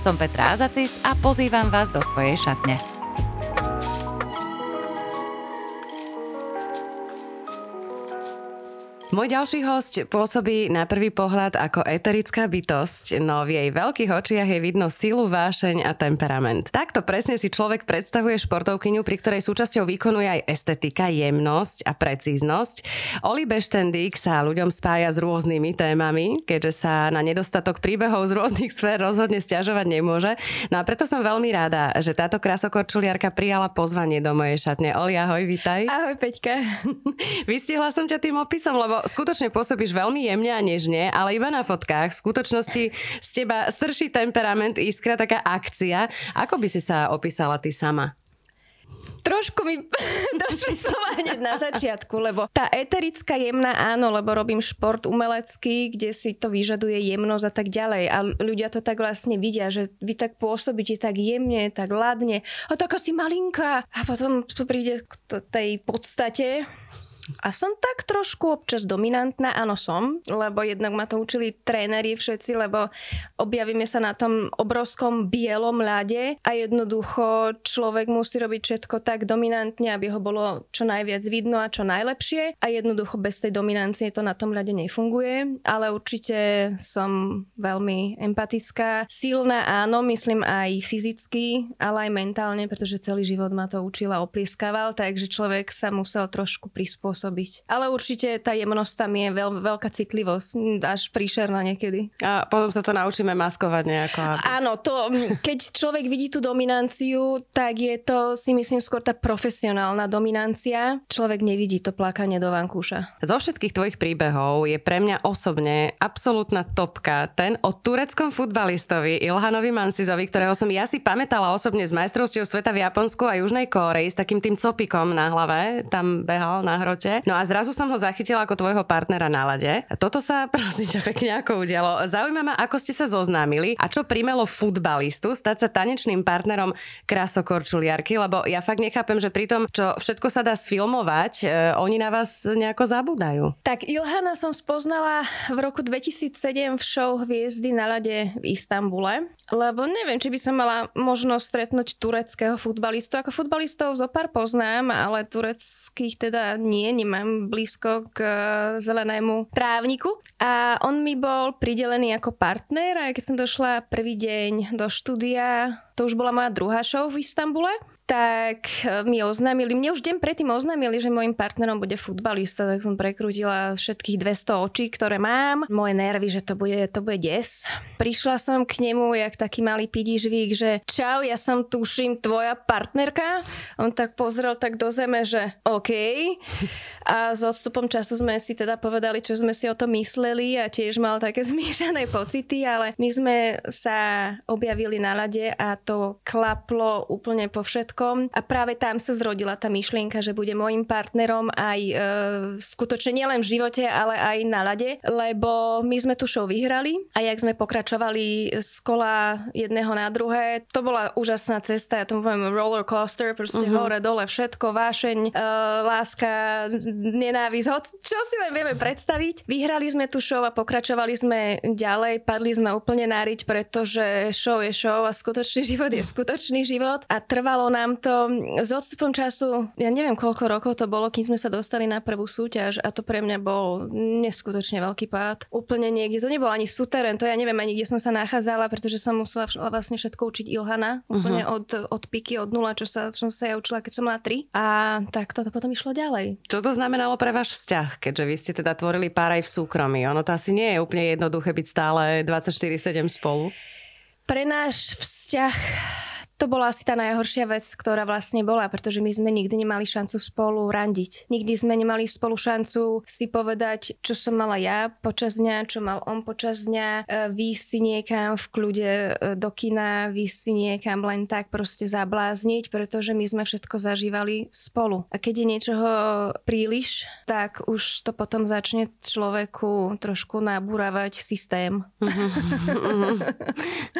Som Petra Azacis a pozývam vás do svojej šatne. Môj ďalší host pôsobí na prvý pohľad ako eterická bytosť, no v jej veľkých očiach je vidno silu, vášeň a temperament. Takto presne si človek predstavuje športovkyňu, pri ktorej súčasťou výkonu je aj estetika, jemnosť a precíznosť. Oli Beštendík sa ľuďom spája s rôznymi témami, keďže sa na nedostatok príbehov z rôznych sfér rozhodne stiažovať nemôže. No a preto som veľmi rada, že táto krasokorčuliarka prijala pozvanie do mojej šatne. Oli, ahoj, vítaj. Ahoj, Peťka. Vystihla som ťa tým opisom, lebo skutočne pôsobíš veľmi jemne a nežne, ale iba na fotkách. V skutočnosti z teba strší temperament, iskra, taká akcia. Ako by si sa opísala ty sama? trošku mi došli slova hneď na začiatku, lebo tá eterická jemná áno, lebo robím šport umelecký, kde si to vyžaduje jemnosť a tak ďalej. A ľudia to tak vlastne vidia, že vy tak pôsobíte tak jemne, tak ladne. A tak asi malinká. A potom to príde k tej podstate a som tak trošku občas dominantná, áno som, lebo jednak ma to učili tréneri všetci, lebo objavíme sa na tom obrovskom bielom ľade a jednoducho človek musí robiť všetko tak dominantne, aby ho bolo čo najviac vidno a čo najlepšie. A jednoducho bez tej dominancie to na tom ľade nefunguje, ale určite som veľmi empatická, silná áno, myslím aj fyzicky, ale aj mentálne, pretože celý život ma to učila, oplieskával, takže človek sa musel trošku prispôsobiť pôsobiť. Ale určite tá jemnosť tam je veľ, veľká citlivosť, až príšerná niekedy. A potom sa to naučíme maskovať nejako. Áno, to, keď človek vidí tú dominanciu, tak je to si myslím skôr tá profesionálna dominancia. Človek nevidí to plakanie do vankúša. Zo všetkých tvojich príbehov je pre mňa osobne absolútna topka ten o tureckom futbalistovi Ilhanovi Mansizovi, ktorého som ja si pamätala osobne z majstrovstiev sveta v Japonsku a Južnej Kórei s takým tým copikom na hlave. Tam behal na hrote lete. No a zrazu som ho zachytila ako tvojho partnera na lade. Toto sa prosím ťa pekne ako udialo. Zaujíma ma, ako ste sa zoznámili a čo primelo futbalistu stať sa tanečným partnerom krasokorčuliarky, lebo ja fakt nechápem, že pri tom, čo všetko sa dá sfilmovať, e, oni na vás nejako zabúdajú. Tak Ilhana som spoznala v roku 2007 v show Hviezdy na lade v Istambule, lebo neviem, či by som mala možnosť stretnúť tureckého futbalistu. Ako futbalistov zo pár poznám, ale tureckých teda nie, nemám blízko k e, zelenému trávniku. A on mi bol pridelený ako partner a keď som došla prvý deň do štúdia, to už bola moja druhá show v Istambule, tak e, mi oznámili, mne už deň predtým oznámili, že môjim partnerom bude futbalista, tak som prekrútila všetkých 200 očí, ktoré mám. Moje nervy, že to bude, to bude des. Prišla som k nemu, jak taký malý pidižvík, že čau, ja som tuším tvoja partnerka. On tak pozrel tak do zeme, že OK. A s odstupom času sme si teda povedali, čo sme si o tom mysleli a tiež mal také zmiešané pocity, ale my sme sa objavili na lade a to klaplo úplne po všetko Slovenskom a práve tam sa zrodila tá myšlienka, že bude môjim partnerom aj e, skutočne nielen v živote, ale aj na lade, lebo my sme tu show vyhrali a jak sme pokračovali z kola jedného na druhé, to bola úžasná cesta, ja tomu poviem roller coaster, proste uh-huh. hore, dole, všetko, vášeň, e, láska, nenávisť, hoc, čo si len vieme predstaviť. Vyhrali sme tu show a pokračovali sme ďalej, padli sme úplne na riť, pretože show je show a skutočný život je skutočný život. A trvalo nám nám to s odstupom času, ja neviem koľko rokov to bolo, kým sme sa dostali na prvú súťaž a to pre mňa bol neskutočne veľký pád. Úplne niekde, to nebol ani suterén, to ja neviem ani kde som sa nachádzala, pretože som musela vlastne všetko učiť Ilhana, úplne uh-huh. od, od piky, od nula, čo sa, čo som sa ja učila, keď som mala tri. A tak toto potom išlo ďalej. Čo to znamenalo pre váš vzťah, keďže vy ste teda tvorili pár aj v súkromí? Ono to asi nie je úplne jednoduché byť stále 24-7 spolu. Pre náš vzťah to bola asi tá najhoršia vec, ktorá vlastne bola, pretože my sme nikdy nemali šancu spolu randiť. Nikdy sme nemali spolu šancu si povedať, čo som mala ja počas dňa, čo mal on počas dňa, e, výjsť si niekam v kľude e, do kina, výjsť si niekam len tak proste zablázniť, pretože my sme všetko zažívali spolu. A keď je niečoho príliš, tak už to potom začne človeku trošku nabúravať systém.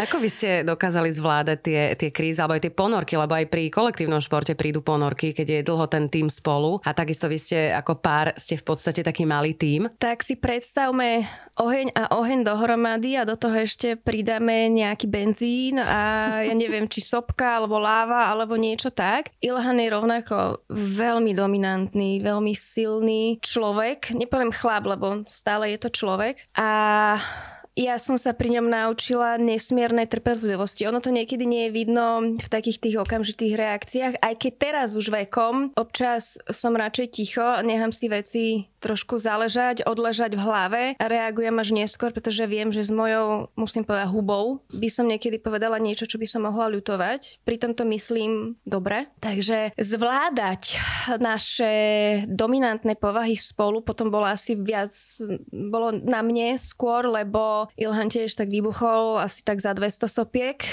Ako vy ste dokázali zvládať tie, tie krízy alebo aj tie ponorky, lebo aj pri kolektívnom športe prídu ponorky, keď je dlho ten tým spolu a takisto vy ste ako pár, ste v podstate taký malý tým. Tak si predstavme oheň a oheň dohromady a do toho ešte pridáme nejaký benzín a ja neviem, či sopka alebo láva alebo niečo tak. Ilhan je rovnako veľmi dominantný, veľmi silný človek. Nepoviem chlap, lebo stále je to človek. A ja som sa pri ňom naučila nesmiernej trpezlivosti. Ono to niekedy nie je vidno v takých tých okamžitých reakciách, aj keď teraz už vekom občas som radšej ticho, nechám si veci trošku záležať, odležať v hlave a reagujem až neskôr, pretože viem, že s mojou, musím povedať, hubou by som niekedy povedala niečo, čo by som mohla ľutovať. Pritom to myslím dobre. Takže zvládať naše dominantné povahy spolu potom bolo asi viac, bolo na mne skôr, lebo Ilhan tiež tak vybuchol asi tak za 200 sopiek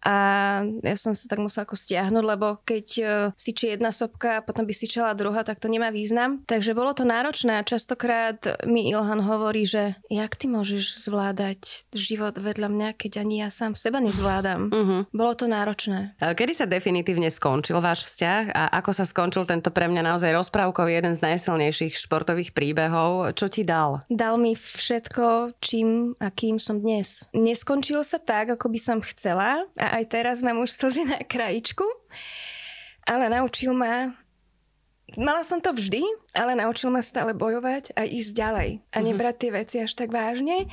a ja som sa tak musela ako stiahnuť, lebo keď uh, si či jedna sopka a potom by si čela druhá, tak to nemá význam. Takže bolo to náročné a častokrát mi Ilhan hovorí, že jak ty môžeš zvládať život vedľa mňa, keď ani ja sám seba nezvládam. Uh-huh. Bolo to náročné. Kedy sa definitívne skončil váš vzťah a ako sa skončil tento pre mňa naozaj rozprávkový jeden z najsilnejších športových príbehov? Čo ti dal? Dal mi všetko, čím a kým som dnes. Neskončil sa tak, ako by som chcela a aj teraz mám už slzy na krajičku, ale naučil ma Mala som to vždy, ale naučil ma stále bojovať a ísť ďalej a mhm. nebrať tie veci až tak vážne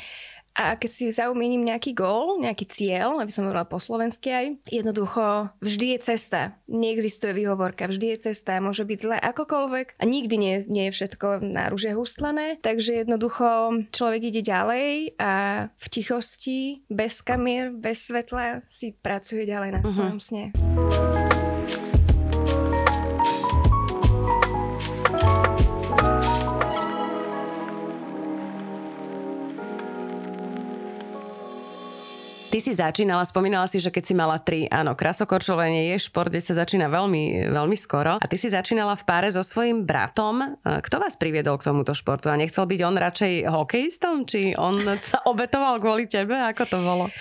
a keď si zaumiením nejaký gól, nejaký cieľ, aby som hovorila po slovensky aj, jednoducho vždy je cesta. Neexistuje výhovorka, vždy je cesta. Môže byť zle akokoľvek a nikdy nie, nie je všetko na rúže hustlené. Takže jednoducho človek ide ďalej a v tichosti, bez kamier, bez svetla si pracuje ďalej na mhm. svojom uh-huh. sne. Ty si začínala, spomínala si, že keď si mala tri, áno, krasokorčovanie je šport, kde sa začína veľmi, veľmi skoro. A ty si začínala v páre so svojím bratom. Kto vás priviedol k tomuto športu? A nechcel byť on radšej hokejistom? Či on sa obetoval kvôli tebe? Ako to bolo?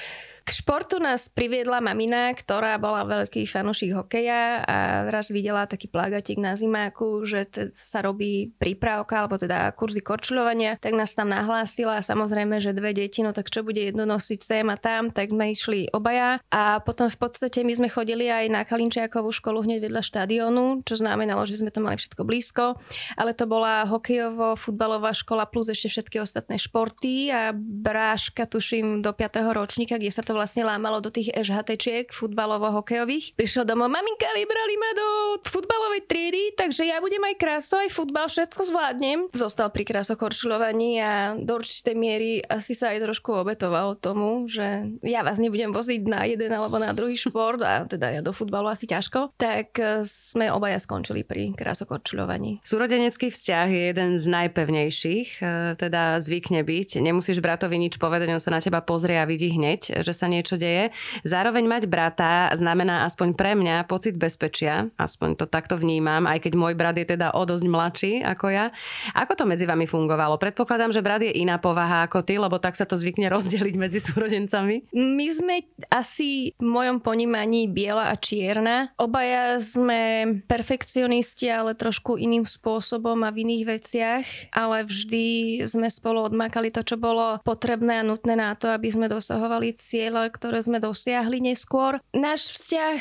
K športu nás priviedla mamina, ktorá bola veľký fanušik hokeja a raz videla taký plagatik na zimáku, že te, sa robí prípravka, alebo teda kurzy korčuľovania, tak nás tam nahlásila a samozrejme, že dve deti, no tak čo bude jedno nosiť sem a tam, tak sme išli obaja a potom v podstate my sme chodili aj na Kalinčiakovú školu hneď vedľa štadionu, čo znamenalo, že sme to mali všetko blízko, ale to bola hokejovo-futbalová škola plus ešte všetky ostatné športy a bráška tuším do 5. ročníka, kde sa to vlastne lámalo do tých EŽHTčiek futbalovo-hokejových. Prišiel domov, maminka, vybrali ma do futbalovej triedy, takže ja budem aj kráso, aj futbal, všetko zvládnem. Zostal pri krásokorčulovaní a do určitej miery asi sa aj trošku obetoval tomu, že ja vás nebudem voziť na jeden alebo na druhý šport a teda ja do futbalu asi ťažko, tak e, sme obaja skončili pri krásokorčulovaní. Súrodenecký vzťah je jeden z najpevnejších, e, teda zvykne byť. Nemusíš bratovi nič povedať, on sa na teba pozrie a vidí hneď, že sa sa niečo deje. Zároveň mať brata znamená aspoň pre mňa pocit bezpečia, aspoň to takto vnímam, aj keď môj brat je teda o dosť mladší ako ja. Ako to medzi vami fungovalo? Predpokladám, že brat je iná povaha ako ty, lebo tak sa to zvykne rozdeliť medzi súrodencami. My sme asi v mojom ponímaní biela a čierna. Obaja sme perfekcionisti, ale trošku iným spôsobom a v iných veciach, ale vždy sme spolu odmakali to, čo bolo potrebné a nutné na to, aby sme dosahovali cieľ ciele, ktoré sme dosiahli neskôr. Náš vzťah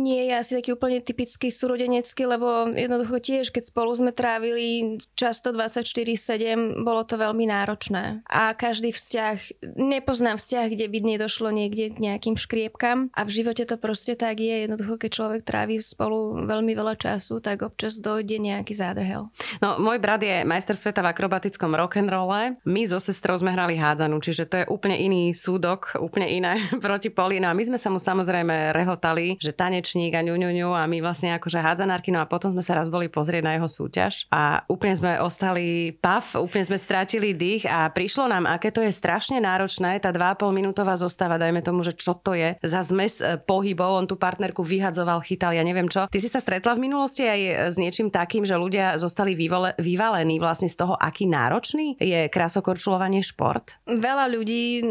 nie je asi taký úplne typický súrodenecký, lebo jednoducho tiež, keď spolu sme trávili často 24-7, bolo to veľmi náročné. A každý vzťah, nepoznám vzťah, kde by nedošlo niekde k nejakým škriepkam a v živote to proste tak je. Jednoducho, keď človek trávi spolu veľmi veľa času, tak občas dojde nejaký zádrhel. No, môj brat je majster sveta v akrobatickom rock'n'rolle. My so sestrou sme hrali hádzanú, čiže to je úplne iný súdok, úplne úplne iné proti Polínu. A my sme sa mu samozrejme rehotali, že tanečník a ňu, a my vlastne akože hádzanárky. No a potom sme sa raz boli pozrieť na jeho súťaž a úplne sme ostali paf, úplne sme strátili dých a prišlo nám, aké to je strašne náročné, tá 2,5 minútová zostáva, dajme tomu, že čo to je za zmes e, pohybov, on tú partnerku vyhadzoval, chytal, ja neviem čo. Ty si sa stretla v minulosti aj s niečím takým, že ľudia zostali vyvole, vyvalení vlastne z toho, aký náročný je krasokorčulovanie šport? Veľa ľudí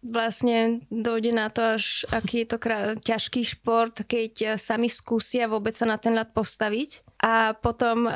vlastne dojde na to, až aký je to krá- ťažký šport, keď sami skúsia vôbec sa na ten ľad postaviť. A potom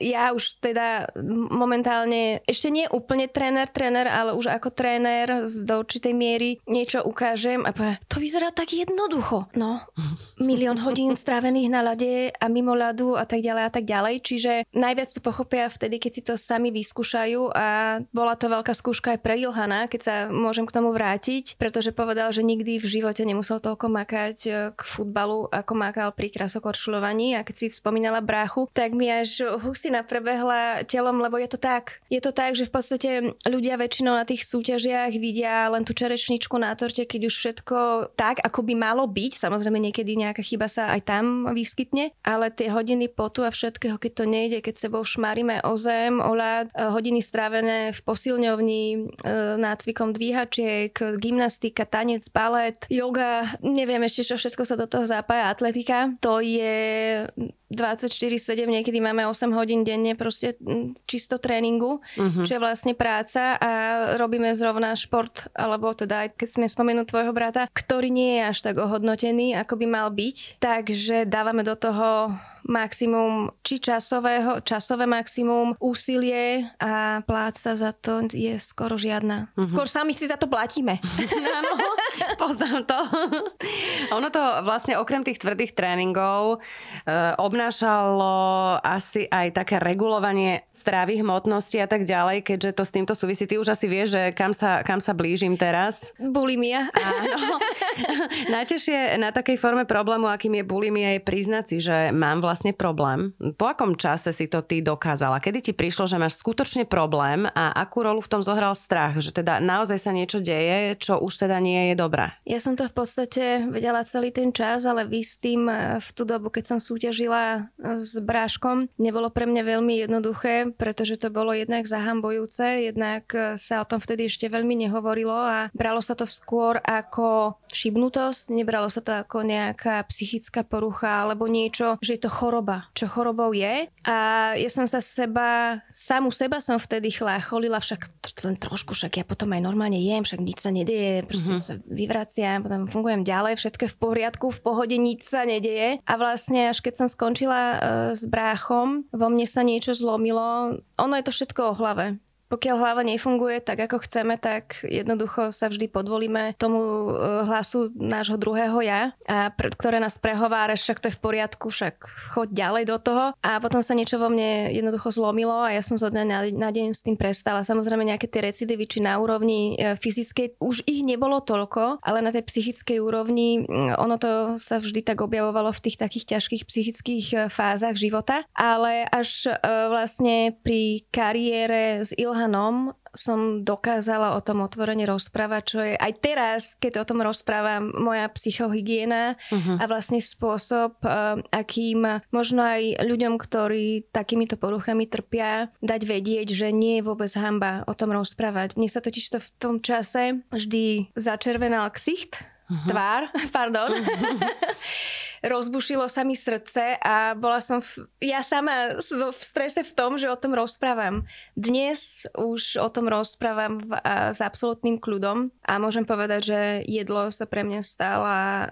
ja už teda momentálne, ešte nie úplne tréner, tréner, ale už ako tréner do určitej miery niečo ukážem a poviem, to vyzerá tak jednoducho. No, milión hodín strávených na ľade a mimo ľadu a tak ďalej a tak ďalej. Čiže najviac to pochopia vtedy, keď si to sami vyskúšajú a bola to veľká skúška aj pre Ilhana, keď sa môžem k tomu vrátiť, pretože povedal, že nikdy v živote nemusel toľko makať e, k futbalu, ako makal pri krasokorčulovaní a keď si spomínala bráchu, tak mi až husina prebehla telom, lebo je to tak. Je to tak, že v podstate ľudia väčšinou na tých súťažiach vidia len tú čerešničku na torte, keď už všetko tak, ako by malo byť. Samozrejme niekedy nejaká chyba sa aj tam vyskytne, ale tie hodiny potu a všetkého, keď to nejde, keď sebou šmaríme o zem, o ľad, e, hodiny strávené v posilňovni, e, nácvikom dvíhačiek, gymnastika, tanec, balet, yoga, neviem ešte čo všetko sa do toho zapája, atletika. To je 24-7, niekedy máme 8 hodín denne proste čisto tréningu, uh-huh. čo je vlastne práca a robíme zrovna šport, alebo teda aj keď sme spomenuli tvojho brata, ktorý nie je až tak ohodnotený, ako by mal byť. Takže dávame do toho maximum či časového, časové maximum, úsilie a pláca za to je skoro žiadna. Uh-huh. Skôr sami si za to platíme. Áno, poznám to. ono to vlastne okrem tých tvrdých tréningov e, obnášalo asi aj také regulovanie stravy, hmotnosti a tak ďalej, keďže to s týmto súvisí. Ty už asi vieš, že kam sa, kam sa blížim teraz. Bulimia. Áno. Najtežšie na takej forme problému, akým je bulimia, je priznať si, že mám vlastne vlastne problém. Po akom čase si to ty dokázala? Kedy ti prišlo, že máš skutočne problém a akú rolu v tom zohral strach? Že teda naozaj sa niečo deje, čo už teda nie je dobré? Ja som to v podstate vedela celý ten čas, ale vy s tým e, v tú dobu, keď som súťažila e, s bráškom, nebolo pre mňa veľmi jednoduché, pretože to bolo jednak zahambojúce, jednak e, sa o tom vtedy ešte veľmi nehovorilo a bralo sa to skôr ako šibnutosť, nebralo sa to ako nejaká psychická porucha alebo niečo, že je to choroba, čo chorobou je. A ja som sa seba, samu seba som vtedy chlácholila, však len trošku, však ja potom aj normálne jem, však nič sa nedieje, proste mm-hmm. sa vyvraciam, potom fungujem ďalej, všetko je v poriadku, v pohode, nič sa nedieje. A vlastne až keď som skončila uh, s bráchom, vo mne sa niečo zlomilo. Ono je to všetko o hlave pokiaľ hlava nefunguje tak, ako chceme, tak jednoducho sa vždy podvolíme tomu e, hlasu nášho druhého ja, a pre, ktoré nás prehovára, však to je v poriadku, však choď ďalej do toho. A potom sa niečo vo mne jednoducho zlomilo a ja som zo dňa na, na deň s tým prestala. Samozrejme nejaké tie recidivy, či na úrovni e, fyzickej, už ich nebolo toľko, ale na tej psychickej úrovni ono to sa vždy tak objavovalo v tých takých ťažkých psychických e, fázach života. Ale až vlastne pri kariére s Ilha Ilhanom som dokázala o tom otvorene rozprávať, čo je aj teraz, keď o tom rozprávam, moja psychohygiena uh-huh. a vlastne spôsob, uh, akým možno aj ľuďom, ktorí takýmito poruchami trpia, dať vedieť, že nie je vôbec hamba o tom rozprávať. Mne sa totiž to v tom čase vždy začervenal ksicht, uh-huh. tvár, pardon. Uh-huh rozbušilo sa mi srdce a bola som v, ja sama v strese v tom, že o tom rozprávam. Dnes už o tom rozprávam v, a, s absolútnym kľudom a môžem povedať, že jedlo sa pre mňa stalo,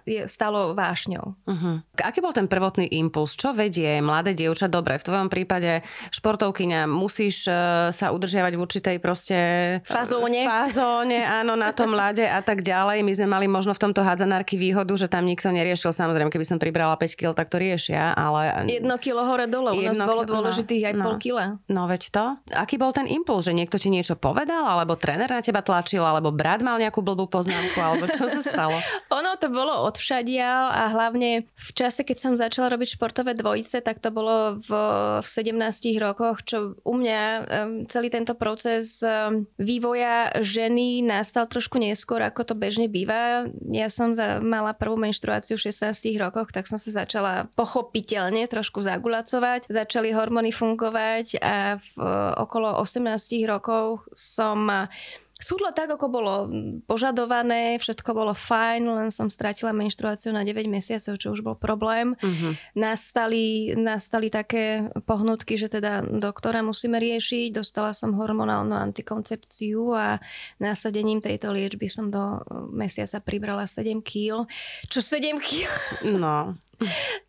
je, stalo vášňou. Uh-huh. Aký bol ten prvotný impuls? Čo vedie mladé dievča? Dobre, v tvojom prípade športovkyňa musíš uh, sa udržiavať v určitej proste fazóne. fazóne, áno, na tom mlade a tak ďalej. My sme mali možno v tomto hádzanárky výhodu, že tam nikto neriešil, samozrejme, keby som pribrala 5 kg, tak to riešia, ale... Jedno kilo hore dole, u nás bolo dôležitých no, aj no, pol kila. No veď to. Aký bol ten impuls, že niekto ti niečo povedal, alebo tréner na teba tlačil, alebo brat mal nejakú blbú poznámku, alebo čo sa stalo? ono to bolo odvšadial a hlavne v čase, keď som začala robiť športové dvojice, tak to bolo v, v 17 rokoch, čo u mňa celý tento proces vývoja ženy nastal trošku neskôr, ako to bežne býva. Ja som za, mala prvú menštruáciu v 16 rokoch, tak som sa začala pochopiteľne trošku zagulacovať. Začali hormóny fungovať a v okolo 18 rokov som Súdla tak, ako bolo požadované, všetko bolo fajn, len som stratila menštruáciu na 9 mesiacov, čo už bol problém. Uh-huh. Nastali, nastali také pohnutky, že teda doktora musíme riešiť. Dostala som hormonálnu antikoncepciu a násadením tejto liečby som do mesiaca pribrala 7 kg. Čo 7 kg? No.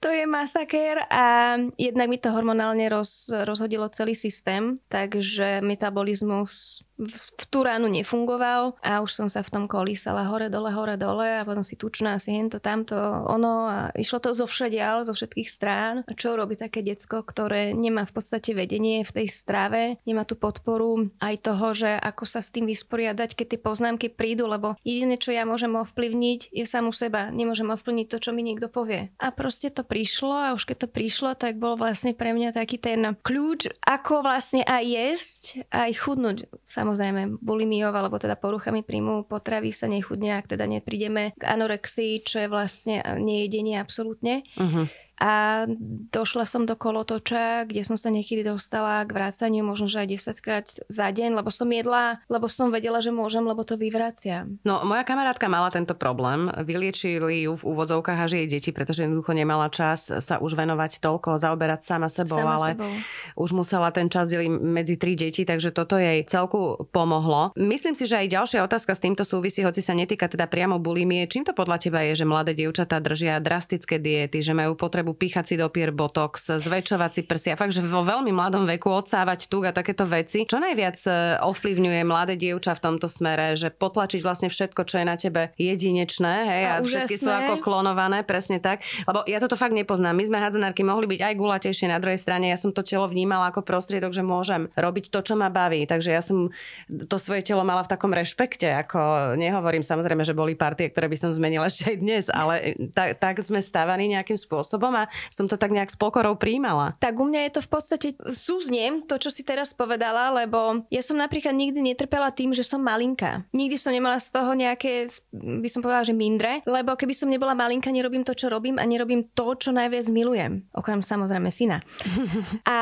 To je masakér a jednak mi to hormonálne roz, rozhodilo celý systém, takže metabolizmus v tú ránu nefungoval a už som sa v tom kolísala hore, dole, hore, dole a potom si tučná, si hento, tamto, ono a išlo to zo všadiaľ, zo všetkých strán. A čo robí také decko, ktoré nemá v podstate vedenie v tej strave, nemá tú podporu aj toho, že ako sa s tým vysporiadať, keď tie poznámky prídu, lebo jediné, čo ja môžem ovplyvniť, je samu seba. Nemôžem ovplyvniť to, čo mi niekto povie. A proste to prišlo a už keď to prišlo, tak bol vlastne pre mňa taký ten kľúč, ako vlastne aj jesť, aj chudnúť. Samozrejme, bulimiou alebo teda poruchami príjmu potravy sa nechudne, ak teda neprídeme k anorexii, čo je vlastne nejedenie absolútne. Uh-huh a došla som do kolotoča, kde som sa niekedy dostala k vrácaniu možno, že aj 10 krát za deň, lebo som jedla, lebo som vedela, že môžem, lebo to vyvracia. No, moja kamarátka mala tento problém. Vyliečili ju v úvodzovkách až jej deti, pretože jednoducho nemala čas sa už venovať toľko, zaoberať sama sebou, sama ale sebou. už musela ten čas deliť medzi tri deti, takže toto jej celku pomohlo. Myslím si, že aj ďalšia otázka s týmto súvisí, hoci sa netýka teda priamo bulimie. Čím to podľa teba je, že mladé dievčatá držia drastické diety, že majú potrebu potrebu píchať si do pier botox, zväčšovať si prsia, fakt, že vo veľmi mladom veku odsávať tuk a takéto veci. Čo najviac e, ovplyvňuje mladé dievča v tomto smere, že potlačiť vlastne všetko, čo je na tebe jedinečné, hej, a, a všetky sú ako klonované, presne tak. Lebo ja toto fakt nepoznám. My sme hádzanárky mohli byť aj gulatejšie na druhej strane. Ja som to telo vnímala ako prostriedok, že môžem robiť to, čo ma baví. Takže ja som to svoje telo mala v takom rešpekte, ako nehovorím samozrejme, že boli partie, ktoré by som zmenila ešte aj dnes, ale tak, tak sme stávaní nejakým spôsobom a som to tak nejak s pokorou príjmala. Tak u mňa je to v podstate súzniem to, čo si teraz povedala, lebo ja som napríklad nikdy netrpela tým, že som malinka. Nikdy som nemala z toho nejaké, by som povedala, že mindre, lebo keby som nebola malinka, nerobím to, čo robím a nerobím to, čo najviac milujem. Okrem samozrejme syna. a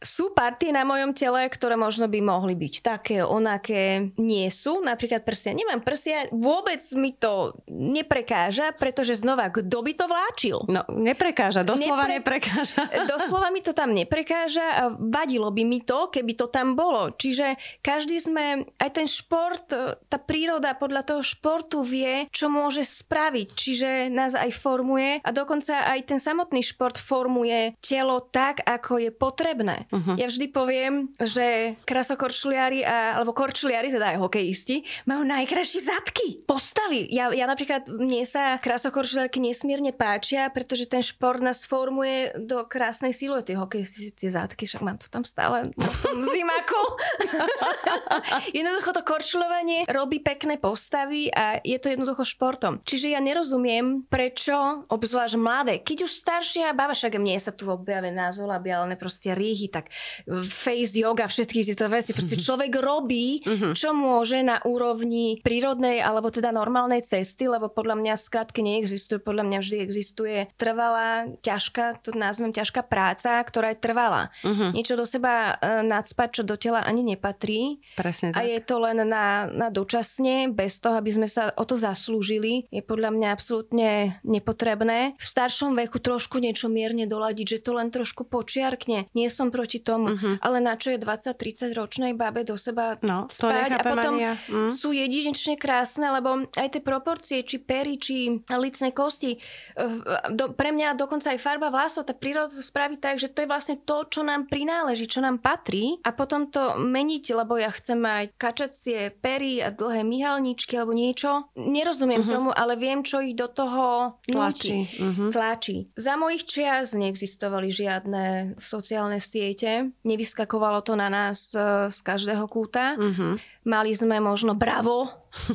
sú partie na mojom tele, ktoré možno by mohli byť také, onaké, nie sú. Napríklad prsia. Nemám prsia, vôbec mi to neprekáža, pretože znova, kto by to vláčil? No, neprekáža neprekáža, doslova Nepre... neprekáža. Doslova mi to tam neprekáža a vadilo by mi to, keby to tam bolo. Čiže každý sme, aj ten šport, tá príroda podľa toho športu vie, čo môže spraviť. Čiže nás aj formuje a dokonca aj ten samotný šport formuje telo tak, ako je potrebné. Uh-huh. Ja vždy poviem, že krasokorčuliari a, alebo korčuliari, teda aj hokejisti, majú najkrajšie zadky, postavy. Ja, ja napríklad, mne sa krasokorčuliarky nesmierne páčia, pretože ten šport šport nás formuje do krásnej siluety. Hokejisti si tie zátky, však mám to tam stále v tom zimaku. jednoducho to korčulovanie robí pekné postavy a je to jednoducho športom. Čiže ja nerozumiem, prečo, obzvlášť mladé, keď už staršia baba, však mne sa tu objavia názolabialené proste rýhy, tak face yoga, všetky tieto veci. Proste človek robí, mhm. čo môže na úrovni prírodnej alebo teda normálnej cesty, lebo podľa mňa skratky neexistuje, podľa mňa vždy existuje trvalá ťažká, to nazvem ťažká práca, ktorá je trvalá. Uh-huh. Niečo do seba uh, nadspať, čo do tela ani nepatrí. Presne tak. A je to len na, na dočasne, bez toho, aby sme sa o to zaslúžili, je podľa mňa absolútne nepotrebné. V staršom veku trošku niečo mierne doladiť, že to len trošku počiarkne. Nie som proti tomu, uh-huh. ale na čo je 20-30 ročnej babe do seba no, spať a potom ja. mm. sú jedinečne krásne, lebo aj tie proporcie, či pery, či licné kosti, eh, do, pre mňa do dokonca aj farba vlasov, tá príroda to spraví tak, že to je vlastne to, čo nám prináleží, čo nám patrí a potom to meniť, lebo ja chcem mať kačacie pery a dlhé myhalničky alebo niečo. Nerozumiem uh-huh. tomu, ale viem, čo ich do toho tlačí. Uh-huh. tlačí. Za mojich čias neexistovali žiadne sociálne siete, nevyskakovalo to na nás e, z každého kúta. Uh-huh. Mali sme možno Bravo,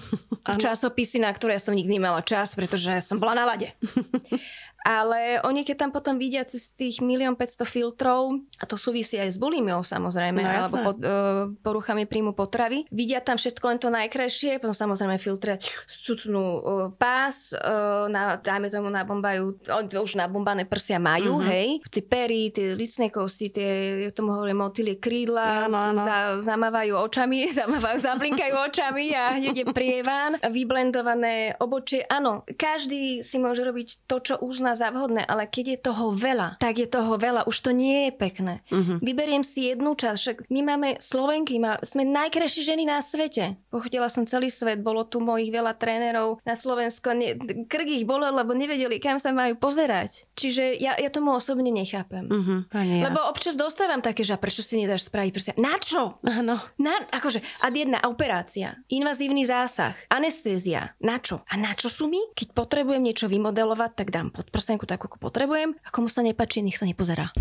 časopisy, na ktoré ja som nikdy nemala čas, pretože som bola na lade. Ale oni, keď tam potom vidia cez tých 1 500 filtrov, a to súvisí aj s bulimiou samozrejme, no, alebo po, uh, poruchami príjmu potravy, vidia tam všetko len to najkrajšie, potom samozrejme filtre stucnú uh, pás, uh, na, dajme tomu nabombajú, oni už nabombané prsia majú, uh-huh. hej, tie pery, tie licné kosti, tie, ja tomu hovorím, motýlie krídla, no, no, no. Za, zamávajú očami, zamávajú, zablinkajú očami a hneď je prieván, vyblendované obočie, áno, každý si môže robiť to, čo uzná za vhodné, ale keď je toho veľa, tak je toho veľa, už to nie je pekné. Uh-huh. Vyberiem si jednu časť, však my máme Slovenky, má, sme najkrajšie ženy na svete. Pochodila som celý svet, bolo tu mojich veľa trénerov na Slovensko, ne, krk ich bolel, lebo nevedeli, kam sa majú pozerať. Čiže ja, ja tomu osobne nechápem. Uh-huh, ja. Lebo občas dostávam také, že prečo si nedáš spraviť prsia? Na čo? Áno. Na, akože, a jedna operácia, invazívny zásah, anestézia. Na čo? A na čo sú mi? Keď potrebujem niečo vymodelovať, tak dám pod prstenku takú, ako potrebujem a komu sa nepačí, nech sa nepozerá.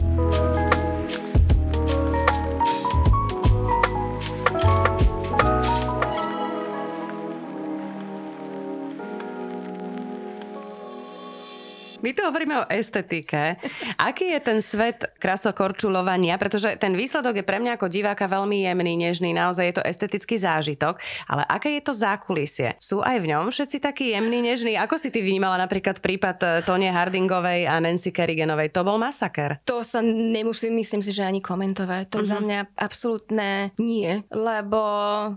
My tu hovoríme o estetike. Aký je ten svet krasokorčulovania? Pretože ten výsledok je pre mňa ako diváka veľmi jemný, nežný, naozaj je to estetický zážitok. Ale aké je to zákulisie? Sú aj v ňom všetci takí jemní, nežní? Ako si ty vnímala napríklad prípad eh, Tonie Hardingovej a Nancy Kerriganovej? To bol masaker. To sa nemusím, myslím si, že ani komentovať. To uh-huh. za mňa absolútne nie. Lebo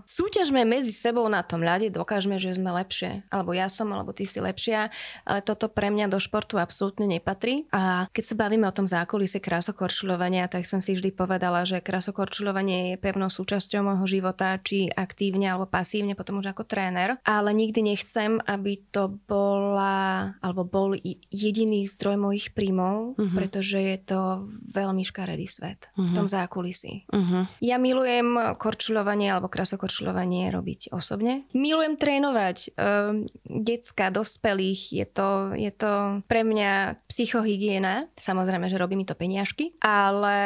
súťažme medzi sebou na tom ľade, dokážeme, že sme lepšie. Alebo ja som, alebo ty si lepšia. Ale toto pre mňa do športu športu absolútne nepatrí. A keď sa bavíme o tom zákulise krásokorčulovania, tak som si vždy povedala, že krásokorčulovanie je pevnou súčasťou môjho života, či aktívne alebo pasívne, potom už ako tréner. Ale nikdy nechcem, aby to bola alebo bol jediný zdroj mojich príjmov, uh-huh. pretože je to veľmi škaredý svet uh-huh. v mhm. tom zákulisí. Uh-huh. Ja milujem korčulovanie alebo krasokorčulovanie robiť osobne. Milujem trénovať um, decka, dospelých. Je to, je to pre mňa psychohygiena. Samozrejme, že robí mi to peniažky, ale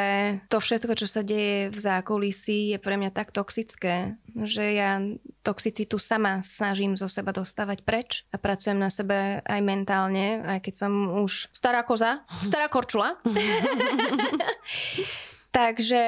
to všetko, čo sa deje v zákulisí, je pre mňa tak toxické, že ja toxicitu sama snažím zo seba dostávať preč a pracujem na sebe aj mentálne, aj keď som už stará koza, stará korčula. Takže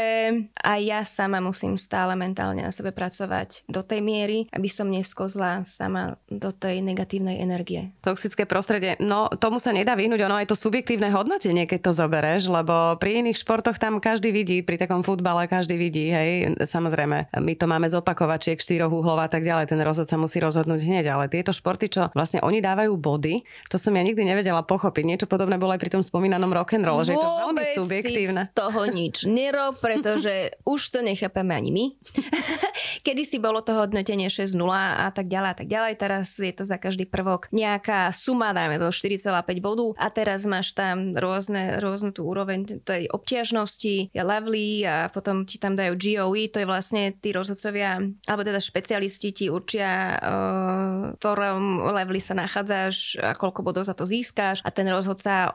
aj ja sama musím stále mentálne na sebe pracovať do tej miery, aby som neskozla sama do tej negatívnej energie. Toxické prostredie, no tomu sa nedá vyhnúť, ono aj to subjektívne hodnotenie, keď to zoberieš, lebo pri iných športoch tam každý vidí, pri takom futbale každý vidí, hej, samozrejme, my to máme zopakovačiek, štyroch uhlov a tak ďalej, ten rozhodca musí rozhodnúť hneď, ale tieto športy, čo vlastne oni dávajú body, to som ja nikdy nevedela pochopiť. Niečo podobné bolo aj pri tom spomínanom rock'n'roll, že je to veľmi subjektívne. Z toho nič nerob, pretože už to nechápeme ani my. Kedy si bolo to hodnotenie 6.0 a tak ďalej a tak ďalej. Teraz je to za každý prvok nejaká suma, dajme to 4,5 bodu a teraz máš tam rôzne, rôznu tú úroveň tej obťažnosti, je lovely a potom ti tam dajú GOE, to je vlastne tí rozhodcovia, alebo teda špecialisti ti určia, v ktorom leveli sa nachádzaš a koľko bodov za to získáš a ten rozhodca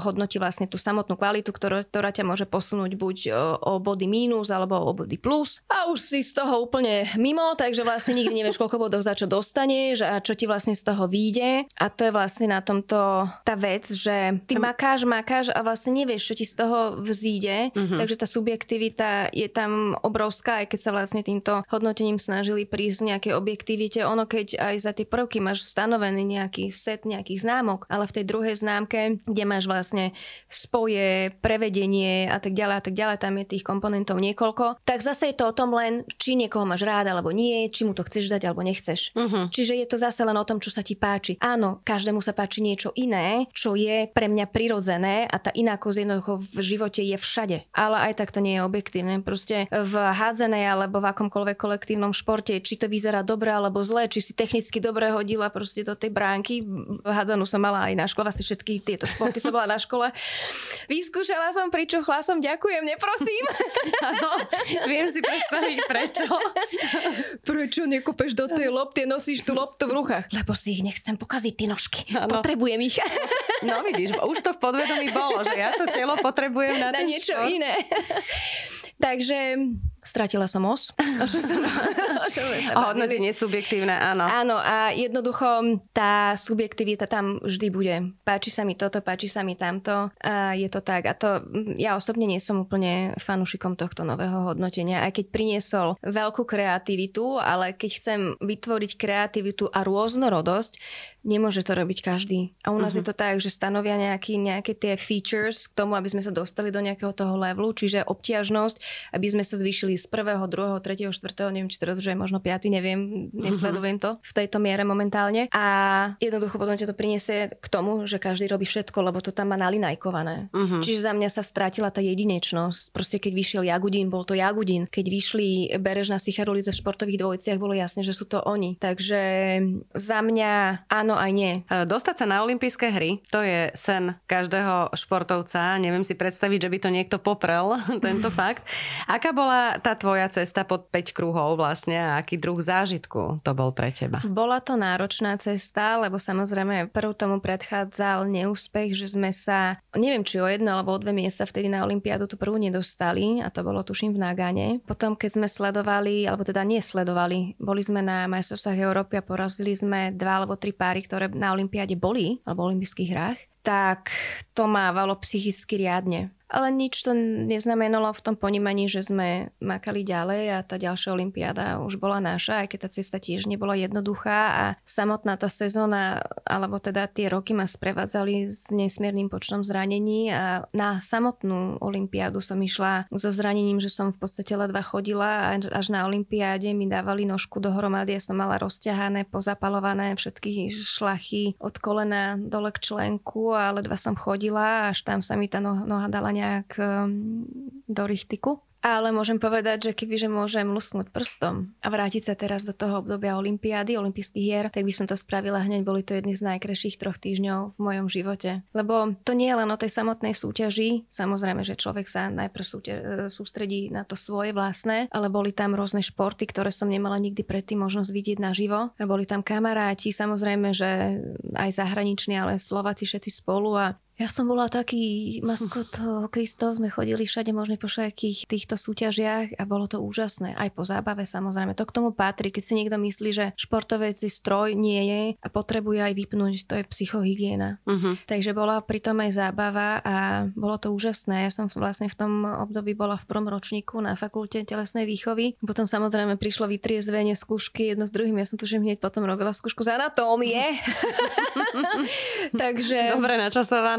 hodnotí vlastne tú samotnú kvalitu, ktorá, ktorá ťa môže posunúť buď o body mínus alebo o body plus a už si z toho úplne mimo, takže vlastne nikdy nevieš, koľko bodov za čo dostaneš a čo ti vlastne z toho vyjde. A to je vlastne na tomto tá vec, že ty makáš, makáš a vlastne nevieš, čo ti z toho vzíde, uh-huh. takže tá subjektivita je tam obrovská, aj keď sa vlastne týmto hodnotením snažili prísť nejakej objektivite. Ono keď aj za tie prvky máš stanovený nejaký set nejakých známok, ale v tej druhej známke, kde máš vlastne spoje, prevedenie a tak ďalej a tak ďalej, a tam je tých komponentov niekoľko, tak zase je to o tom len, či niekoho máš rád alebo nie, či mu to chceš dať alebo nechceš. Uh-huh. Čiže je to zase len o tom, čo sa ti páči. Áno, každému sa páči niečo iné, čo je pre mňa prirodzené a tá inakosť jednoducho v živote je všade. Ale aj tak to nie je objektívne. Proste v hádzanej alebo v akomkoľvek kolektívnom športe, či to vyzerá dobre alebo zle, či si technicky dobre hodila proste do tej bránky. Hádzanú som mala aj na škole, vlastne všetky tieto športy som bola na škole. Vyskúšala som, pričuchla som, ďakujem, neprosím. Áno, viem si predstaviť prečo. prečo nekopeš do tej lopty, nosíš tú loptu v rukách? Lebo si ich nechcem pokaziť, tie nožky. Ano. Potrebujem ich. no vidíš, už to v podvedomí bolo, že ja to telo potrebujem na, na niečo šport. iné. Takže Stratila som os. hodnotenie subjektívne, áno. Áno a jednoducho tá subjektivita tam vždy bude. Páči sa mi toto, páči sa mi tamto a je to tak. A to ja osobne nie som úplne fanúšikom tohto nového hodnotenia, aj keď priniesol veľkú kreativitu, ale keď chcem vytvoriť kreativitu a rôznorodosť, nemôže to robiť každý. A u nás uh-huh. je to tak, že stanovia nejaký, nejaké tie features k tomu, aby sme sa dostali do nejakého toho levelu, čiže obťažnosť, aby sme sa zvýšili z prvého, druhého, tretieho, štvrtého, neviem, či to je možno piaty, neviem, nesledujem to v tejto miere momentálne. A jednoducho potom ťa to priniesie k tomu, že každý robí všetko, lebo to tam má nalinajkované. Uh-huh. Čiže za mňa sa strátila tá jedinečnosť. Proste keď vyšiel Jagudín, bol to Jagudín. Keď vyšli Berežna Sicharulice v športových dvojiciach, bolo jasné, že sú to oni. Takže za mňa áno, aj nie. E, dostať sa na olympijské hry, to je sen každého športovca. Neviem si predstaviť, že by to niekto poprel, tento fakt. Aká bola tá tvoja cesta pod 5 kruhov vlastne a aký druh zážitku to bol pre teba? Bola to náročná cesta, lebo samozrejme prv tomu predchádzal neúspech, že sme sa, neviem či o jedno alebo o dve miesta vtedy na Olympiádu tú prvú nedostali a to bolo tuším v Nagane. Potom keď sme sledovali, alebo teda nesledovali, boli sme na majstrovstvách Európy a porazili sme dva alebo tri páry, ktoré na Olympiáde boli, alebo olympijských hrách, tak to mávalo psychicky riadne. Ale nič to neznamenalo v tom ponímaní, že sme makali ďalej a tá ďalšia olimpiáda už bola naša, aj keď tá cesta tiež nebola jednoduchá a samotná tá sezóna, alebo teda tie roky ma sprevádzali s nesmiernym počtom zranení a na samotnú olimpiádu som išla so zranením, že som v podstate ledva chodila a až na olimpiáde mi dávali nožku dohromady, ja som mala rozťahané, pozapalované všetky šlachy od kolena dole k členku a ledva som chodila, až tam sa mi tá noha dala nejak um, do richtiku. Ale môžem povedať, že kebyže môžem lusnúť prstom a vrátiť sa teraz do toho obdobia Olympiády, olympijských hier, tak by som to spravila hneď. Boli to jedny z najkrajších troch týždňov v mojom živote. Lebo to nie je len o tej samotnej súťaži. Samozrejme, že človek sa najprv súťa- e, sústredí na to svoje vlastné, ale boli tam rôzne športy, ktoré som nemala nikdy predtým možnosť vidieť naživo. A boli tam kamaráti, samozrejme, že aj zahraniční, ale Slováci všetci spolu a ja som bola taký maskot hokejistov, sme chodili všade možne po všetkých týchto súťažiach a bolo to úžasné. Aj po zábave samozrejme. To k tomu patrí, keď si niekto myslí, že športovec si stroj nie je a potrebuje aj vypnúť, to je psychohygiena. Uh-huh. Takže bola pri tom aj zábava a bolo to úžasné. Ja som vlastne v tom období bola v prvom ročníku na fakulte telesnej výchovy. Potom samozrejme prišlo vytriezvenie skúšky jedno s druhým. Ja som tu hneď potom robila skúšku z anatómie. Takže... Dobre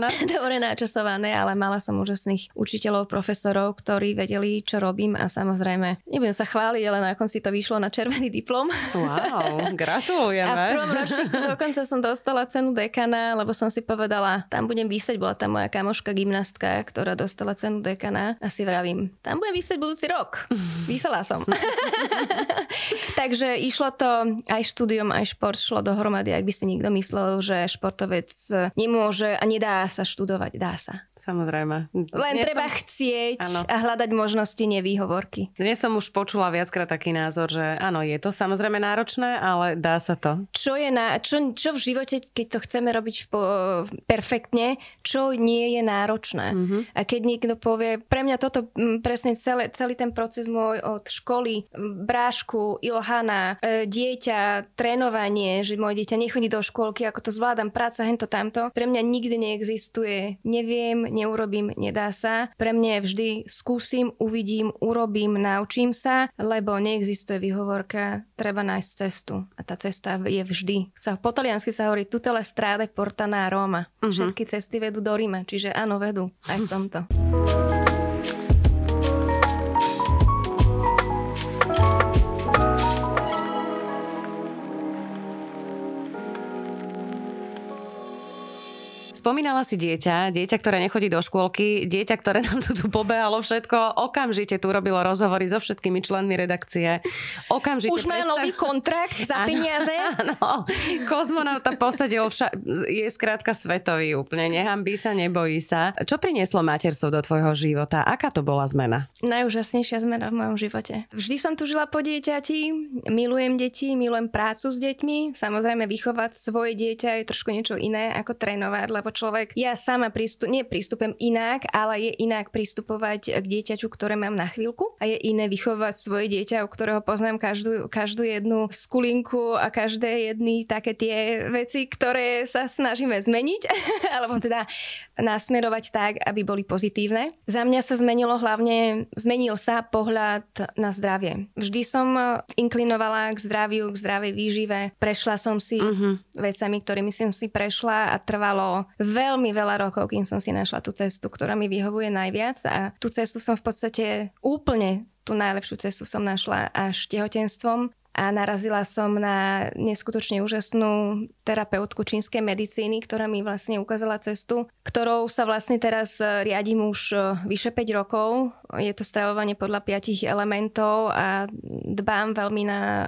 načasované. dobre načasované, ale mala som úžasných učiteľov, profesorov, ktorí vedeli, čo robím a samozrejme, nebudem sa chváliť, ale na konci to vyšlo na červený diplom. Wow, gratulujeme. A v prvom ročníku dokonca som dostala cenu dekana, lebo som si povedala, tam budem vysieť, bola tam moja kamoška gymnastka, ktorá dostala cenu dekana a si vravím, tam budem vysieť budúci rok. Vysela som. Takže išlo to aj štúdium, aj šport šlo dohromady, ak by si nikto myslel, že športovec nemôže a nedá sa študovať, dá sa. Samozrejme. Len Dnes treba som... chcieť ano. a hľadať možnosti, nevýhovorky. Dnes som už počula viackrát taký názor, že áno, je to samozrejme náročné, ale dá sa to. Čo, je na, čo, čo v živote, keď to chceme robiť po, perfektne, čo nie je náročné. Mm-hmm. A keď niekto povie, pre mňa toto presne celé, celý ten proces môj od školy, brášku, Ilhana, e, dieťa, trénovanie, že moje dieťa nechodí do škôlky, ako to zvládam, práca, hento, tamto, pre mňa nikdy neexistuje existuje neviem, neurobím, nedá sa. Pre mňa je vždy skúsim, uvidím, urobím, naučím sa, lebo neexistuje výhovorka, treba nájsť cestu. A tá cesta je vždy. Sa, po taliansky sa hovorí tutela strade porta na Roma. Uh-huh. Všetky cesty vedú do Ríma, čiže áno, vedú aj v tomto. spomínala si dieťa, dieťa, ktoré nechodí do škôlky, dieťa, ktoré nám tu, tu pobehalo všetko, okamžite tu robilo rozhovory so všetkými členmi redakcie. Okamžite Už má predstav... nový kontrakt za ano, peniaze? Áno, kozmonauta posadil, vša... je skrátka svetový úplne, nehambí sa, nebojí sa. Čo prinieslo materstvo do tvojho života? Aká to bola zmena? Najúžasnejšia zmena v mojom živote. Vždy som tu žila po dieťati, milujem deti, milujem prácu s deťmi, samozrejme vychovať svoje dieťa je trošku niečo iné ako trénovať, lebo človek, ja sama prístup, nie prístupem inak, ale je inak pristupovať k dieťaťu, ktoré mám na chvíľku a je iné vychovať svoje dieťa, u ktorého poznám každú, každú jednu skulinku a každé jedny také tie veci, ktoré sa snažíme zmeniť, alebo teda nasmerovať tak, aby boli pozitívne. Za mňa sa zmenilo hlavne, zmenil sa pohľad na zdravie. Vždy som inklinovala k zdraviu, k zdravej výžive. Prešla som si uh-huh. vecami, ktorými som si prešla a trvalo veľmi veľa rokov, kým som si našla tú cestu, ktorá mi vyhovuje najviac. A tú cestu som v podstate úplne tú najlepšiu cestu som našla až tehotenstvom a narazila som na neskutočne úžasnú terapeutku čínskej medicíny, ktorá mi vlastne ukázala cestu, ktorou sa vlastne teraz riadím už e, vyše 5 rokov. Je to stravovanie podľa piatich elementov a dbám veľmi na e,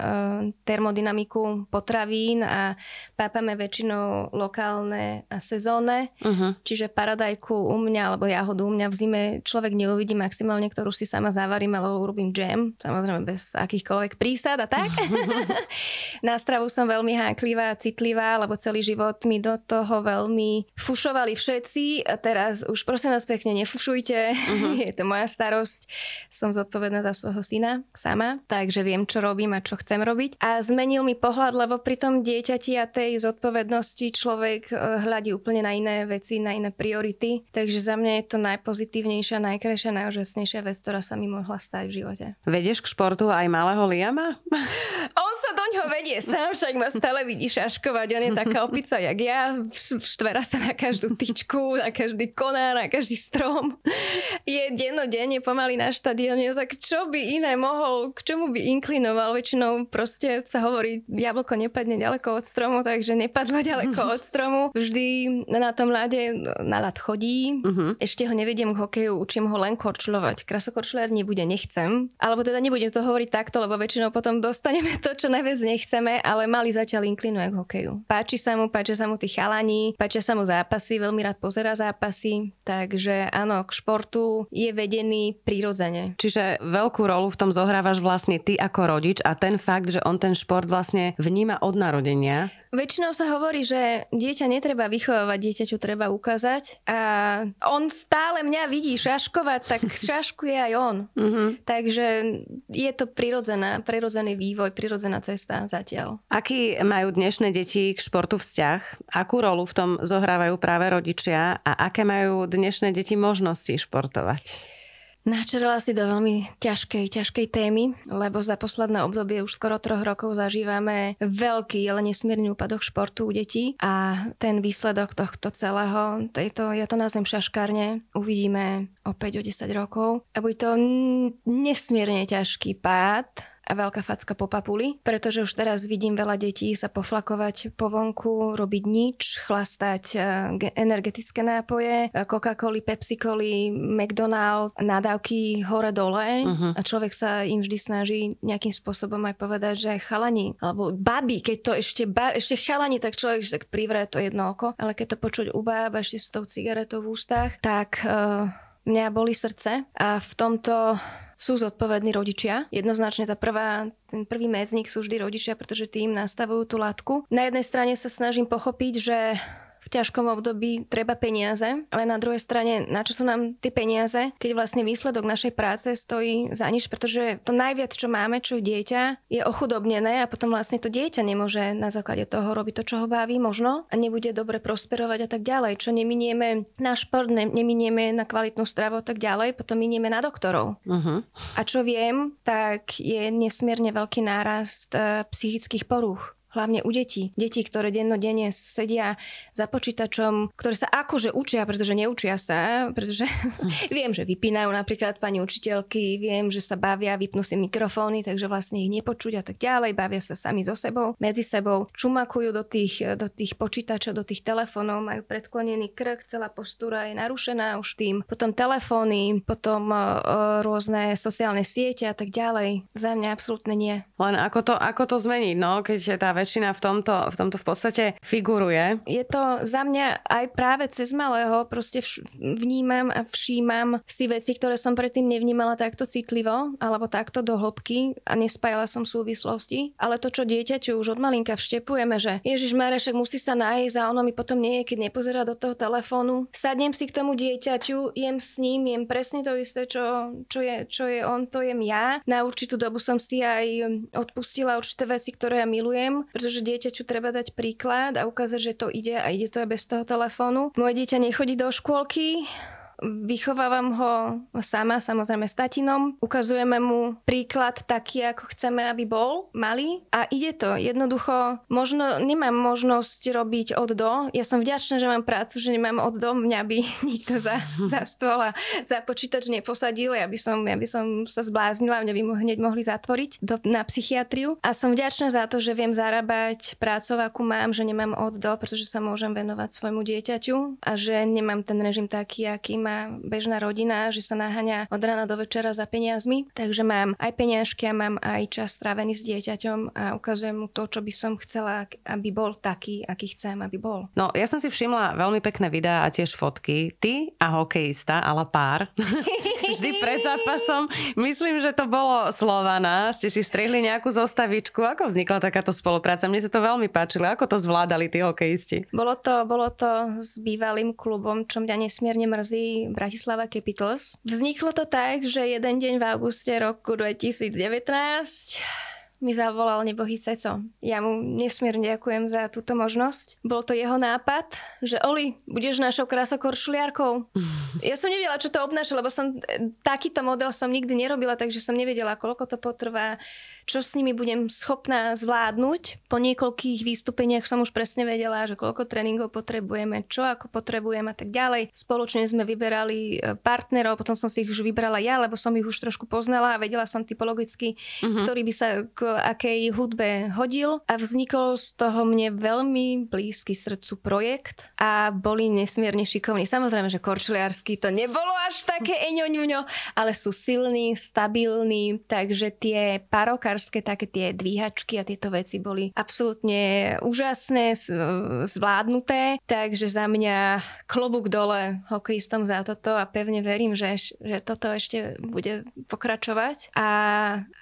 termodynamiku potravín a pápame väčšinou lokálne a sezónne. Uh-huh. Čiže paradajku u mňa alebo jahodu u mňa v zime človek neuvidí maximálne, ktorú si sama zavarím, alebo urobím jam, samozrejme bez akýchkoľvek prísad a tak. Na stravu som veľmi háklivá a citlivá, lebo celý život mi do toho veľmi fušovali všetci a teraz už prosím vás pekne nefušujte, uh-huh. je to moja starosť. Som zodpovedná za svojho syna sama, takže viem, čo robím a čo chcem robiť. A zmenil mi pohľad, lebo pri tom dieťati a tej zodpovednosti človek e, hľadí úplne na iné veci, na iné priority. Takže za mňa je to najpozitívnejšia, najkrajšia, najúžasnejšia vec, ktorá sa mi mohla stať v živote. Vedieš k športu aj malého Liama? On sa do ňoho vedie sám, však ma stále vidí šaškovať. On je taká opica, jak ja. Štvera sa na každú tyčku, na každý konár, na každý strom. Je dennodenne pomaly na štadióne. Tak čo by iné mohol, k čomu by inklinoval? Väčšinou proste sa hovorí, jablko nepadne ďaleko od stromu, takže nepadlo ďaleko od stromu. Vždy na tom ľade na ľad chodí. Uh-huh. Ešte ho nevediem k hokeju, učím ho len korčulovať. Krasokorčuliar nebude, nechcem. Alebo teda nebudem to hovoriť takto, lebo väčšinou potom dostaneme to, čo najviac nechceme, ale mali zatiaľ inklinuje k hokeju. Páči sa mu, páči sa mu tí chalani, páčia sa mu zápasy, veľmi rád pozera zápasy, takže áno, k športu je vedený prirodzene. Čiže veľkú rolu v tom zohrávaš vlastne ty ako rodič a ten fakt, že on ten šport vlastne vníma od narodenia. Väčšinou sa hovorí, že dieťa netreba vychovávať, dieťaťu treba ukázať a on stále mňa vidí šaškovať, tak šaškuje aj on. Uh-huh. Takže je to prirodzená, prirodzený vývoj, prirodzená cesta zatiaľ. Aký majú dnešné deti k športu vzťah? Akú rolu v tom zohrávajú práve rodičia a aké majú dnešné deti možnosti športovať? Načerala si do veľmi ťažkej, ťažkej témy, lebo za posledné obdobie už skoro troch rokov zažívame veľký, ale nesmierny úpadok športu u detí. A ten výsledok tohto celého, tejto, ja to nazvem šaškárne, uvidíme opäť o 10 rokov. A bude to nesmierne ťažký pád a veľká facka po papuli, pretože už teraz vidím veľa detí sa poflakovať po vonku, robiť nič, chlastať e, energetické nápoje, e, Coca-Coly, Pepsi-Coly, McDonald, nadávky hore-dole. Uh-huh. a človek sa im vždy snaží nejakým spôsobom aj povedať, že chalani, alebo baby, keď to ešte, ba, ešte chalani, tak človek tak privrie to jedno oko, ale keď to počuť u bába ešte s tou cigaretou v ústach, tak uh, mňa boli srdce. A v tomto sú zodpovední rodičia. Jednoznačne tá prvá, ten prvý medzník sú vždy rodičia, pretože tým nastavujú tú látku. Na jednej strane sa snažím pochopiť, že ťažkom období treba peniaze, ale na druhej strane, na čo sú nám tie peniaze, keď vlastne výsledok našej práce stojí za nič, pretože to najviac, čo máme, čo je dieťa, je ochudobnené a potom vlastne to dieťa nemôže na základe toho robiť to, čo ho baví možno a nebude dobre prosperovať a tak ďalej. Čo neminieme na šport, neminieme na kvalitnú stravu a tak ďalej, potom minieme na doktorov. Uh-huh. A čo viem, tak je nesmierne veľký nárast uh, psychických porúch hlavne u detí. Deti, ktoré dennodenne sedia za počítačom, ktoré sa akože učia, pretože neučia sa, pretože viem, že vypínajú napríklad pani učiteľky, viem, že sa bavia, vypnú si mikrofóny, takže vlastne ich nepočuť a tak ďalej, bavia sa sami so sebou, medzi sebou, čumakujú do tých, do tých počítačov, do tých telefónov, majú predklonený krk, celá postúra je narušená už tým, potom telefóny, potom uh, rôzne sociálne siete a tak ďalej. Za mňa absolútne nie. Len ako to, ako to zmeniť, no, keď tá väčšina v tomto, v tomto v podstate figuruje. Je to za mňa aj práve cez malého proste vš- vnímam a všímam si veci, ktoré som predtým nevnímala takto citlivo alebo takto do hĺbky a nespájala som súvislosti. Ale to, čo dieťaťu už od malinka vštepujeme, že Ježiš Marešek musí sa nájsť a ono mi potom nie je, keď nepozerá do toho telefónu. Sadnem si k tomu dieťaťu, jem s ním, jem presne to isté, čo, čo, je, čo je on, to jem ja. Na určitú dobu som si aj odpustila určité veci, ktoré ja milujem, pretože dieťaťu treba dať príklad a ukázať, že to ide a ide to aj bez toho telefónu. Moje dieťa nechodí do škôlky, Vychovávam ho sama, samozrejme s tatinom. Ukazujeme mu príklad taký, ako chceme, aby bol malý. A ide to. Jednoducho, možno nemám možnosť robiť od do. Ja som vďačná, že mám prácu, že nemám od do. Mňa by nikto za, za stôl a za počítač neposadil. Ja by som, ja by som sa zbláznila, mňa by mu hneď mohli zatvoriť do, na psychiatriu. A som vďačná za to, že viem zarábať prácov, akú mám, že nemám od do, pretože sa môžem venovať svojmu dieťaťu a že nemám ten režim taký, aký má má bežná rodina, že sa naháňa od rána do večera za peniazmi. Takže mám aj peniažky a mám aj čas strávený s dieťaťom a ukazujem mu to, čo by som chcela, aby bol taký, aký chcem, aby bol. No, ja som si všimla veľmi pekné videá a tiež fotky. Ty a hokejista, ale pár. Vždy pred zápasom. Myslím, že to bolo Slovana. Ste si strihli nejakú zostavičku. Ako vznikla takáto spolupráca? Mne sa to veľmi páčilo. Ako to zvládali tí hokejisti? Bolo to, bolo to s bývalým klubom, čo mňa nesmierne mrzí Bratislava Capitals. Vzniklo to tak, že jeden deň v auguste roku 2019 mi zavolal nebohý Ceco. Ja mu nesmierne ďakujem za túto možnosť. Bol to jeho nápad, že Oli, budeš našou krasokoršuliarkou. Ja som nevedela, čo to obnáša, lebo som takýto model som nikdy nerobila, takže som nevedela, koľko to potrvá, čo s nimi budem schopná zvládnuť. Po niekoľkých výstupeniach som už presne vedela, že koľko tréningov potrebujeme, čo ako potrebujem a tak ďalej. Spoločne sme vyberali e, partnerov, potom som si ich už vybrala ja, lebo som ich už trošku poznala a vedela som typologicky, uh-huh. ktorý by sa k akej hudbe hodil a vznikol z toho mne veľmi blízky srdcu projekt a boli nesmierne šikovní. Samozrejme, že korčuliarsky to nebolo až také eňoňuňo, ale sú silní, stabilní, takže tie parokár lyžiarske, také tie dvíhačky a tieto veci boli absolútne úžasné, zvládnuté, takže za mňa klobúk dole hokejistom za toto a pevne verím, že, že toto ešte bude pokračovať. A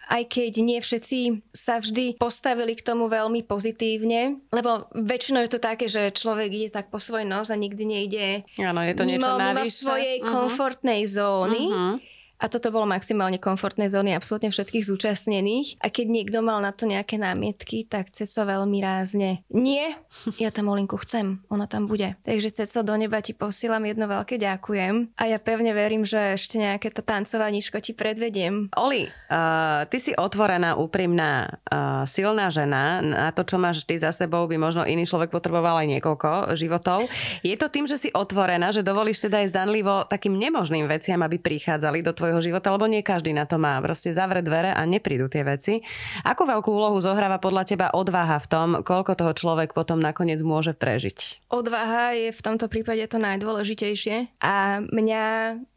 aj keď nie všetci sa vždy postavili k tomu veľmi pozitívne, lebo väčšinou je to také, že človek ide tak po svoj nos a nikdy nejde Áno, je to niečo mimo, mimo svojej uh-huh. komfortnej zóny. Uh-huh. A toto bolo maximálne komfortné zóny absolútne všetkých zúčastnených. A keď niekto mal na to nejaké námietky, tak Ceco veľmi rázne. Nie, ja tam Olinku chcem, ona tam bude. Takže Ceco do neba ti posielam jedno veľké ďakujem. A ja pevne verím, že ešte nejaké to tancovaniško ti predvediem. Oli, uh, ty si otvorená, úprimná, uh, silná žena. Na to, čo máš ty za sebou, by možno iný človek potreboval aj niekoľko životov. Je to tým, že si otvorená, že dovolíš teda aj zdanlivo takým nemožným veciam, aby prichádzali do tvojho svojho života, lebo nie každý na to má. Proste zavre dvere a neprídu tie veci. Ako veľkú úlohu zohráva podľa teba odvaha v tom, koľko toho človek potom nakoniec môže prežiť? Odvaha je v tomto prípade to najdôležitejšie a mňa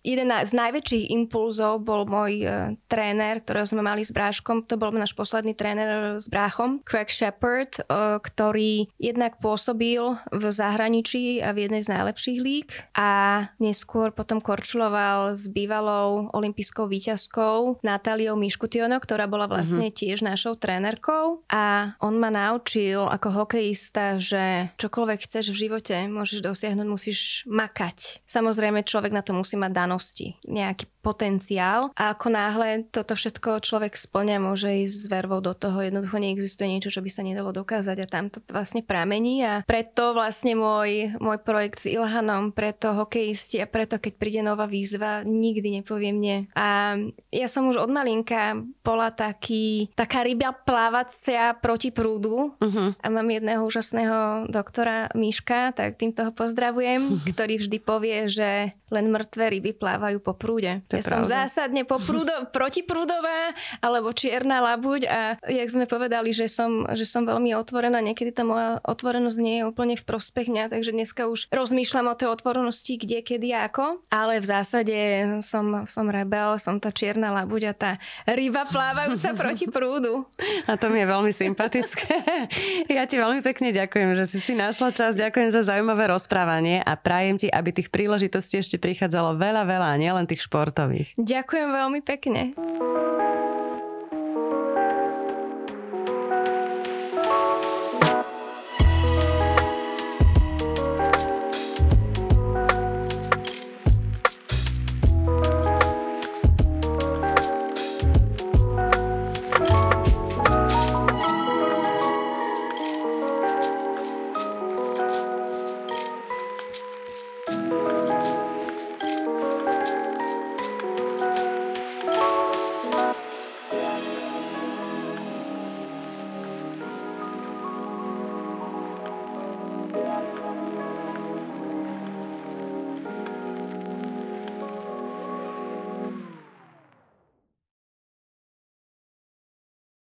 jeden z najväčších impulzov bol môj uh, tréner, ktorého sme mali s Bráškom, to bol náš posledný tréner s Bráchom, Craig Shepard, uh, ktorý jednak pôsobil v zahraničí a v jednej z najlepších lík a neskôr potom korčuloval s bývalou olympijskou výťazkou Natáliou Miškutiono, ktorá bola vlastne uh-huh. tiež našou trénerkou a on ma naučil ako hokejista, že čokoľvek chceš v živote môžeš dosiahnuť, musíš makať. Samozrejme človek na to musí mať danosti, nejaký potenciál a ako náhle toto všetko človek splňa, môže ísť s vervou do toho. Jednoducho neexistuje niečo, čo by sa nedalo dokázať a tam to vlastne pramení a preto vlastne môj, môj projekt s Ilhanom, preto hokejisti a preto keď príde nová výzva, nikdy nepoviem nie. A ja som už od malinka bola taký, taká rybia plávacia proti prúdu uh-huh. a mám jedného úžasného doktora Miška, tak týmto ho pozdravujem, ktorý vždy povie, že len mŕtve ryby plávajú po prúde. To ja som zásadne poprúdo, protiprúdová alebo čierna labuť a jak sme povedali, že som, že som veľmi otvorená, niekedy tá moja otvorenosť nie je úplne v prospech mňa, takže dneska už rozmýšľam o tej otvorenosti kde, kedy, ako, ale v zásade som, som rebel, som tá čierna labuť a tá ryba plávajúca proti prúdu. A to mi je veľmi sympatické. Ja ti veľmi pekne ďakujem, že si si našla čas, ďakujem za zaujímavé rozprávanie a prajem ti, aby tých príležitostí ešte prichádzalo veľa, veľa, nielen tých hotových. Ďakujem veľmi pekne.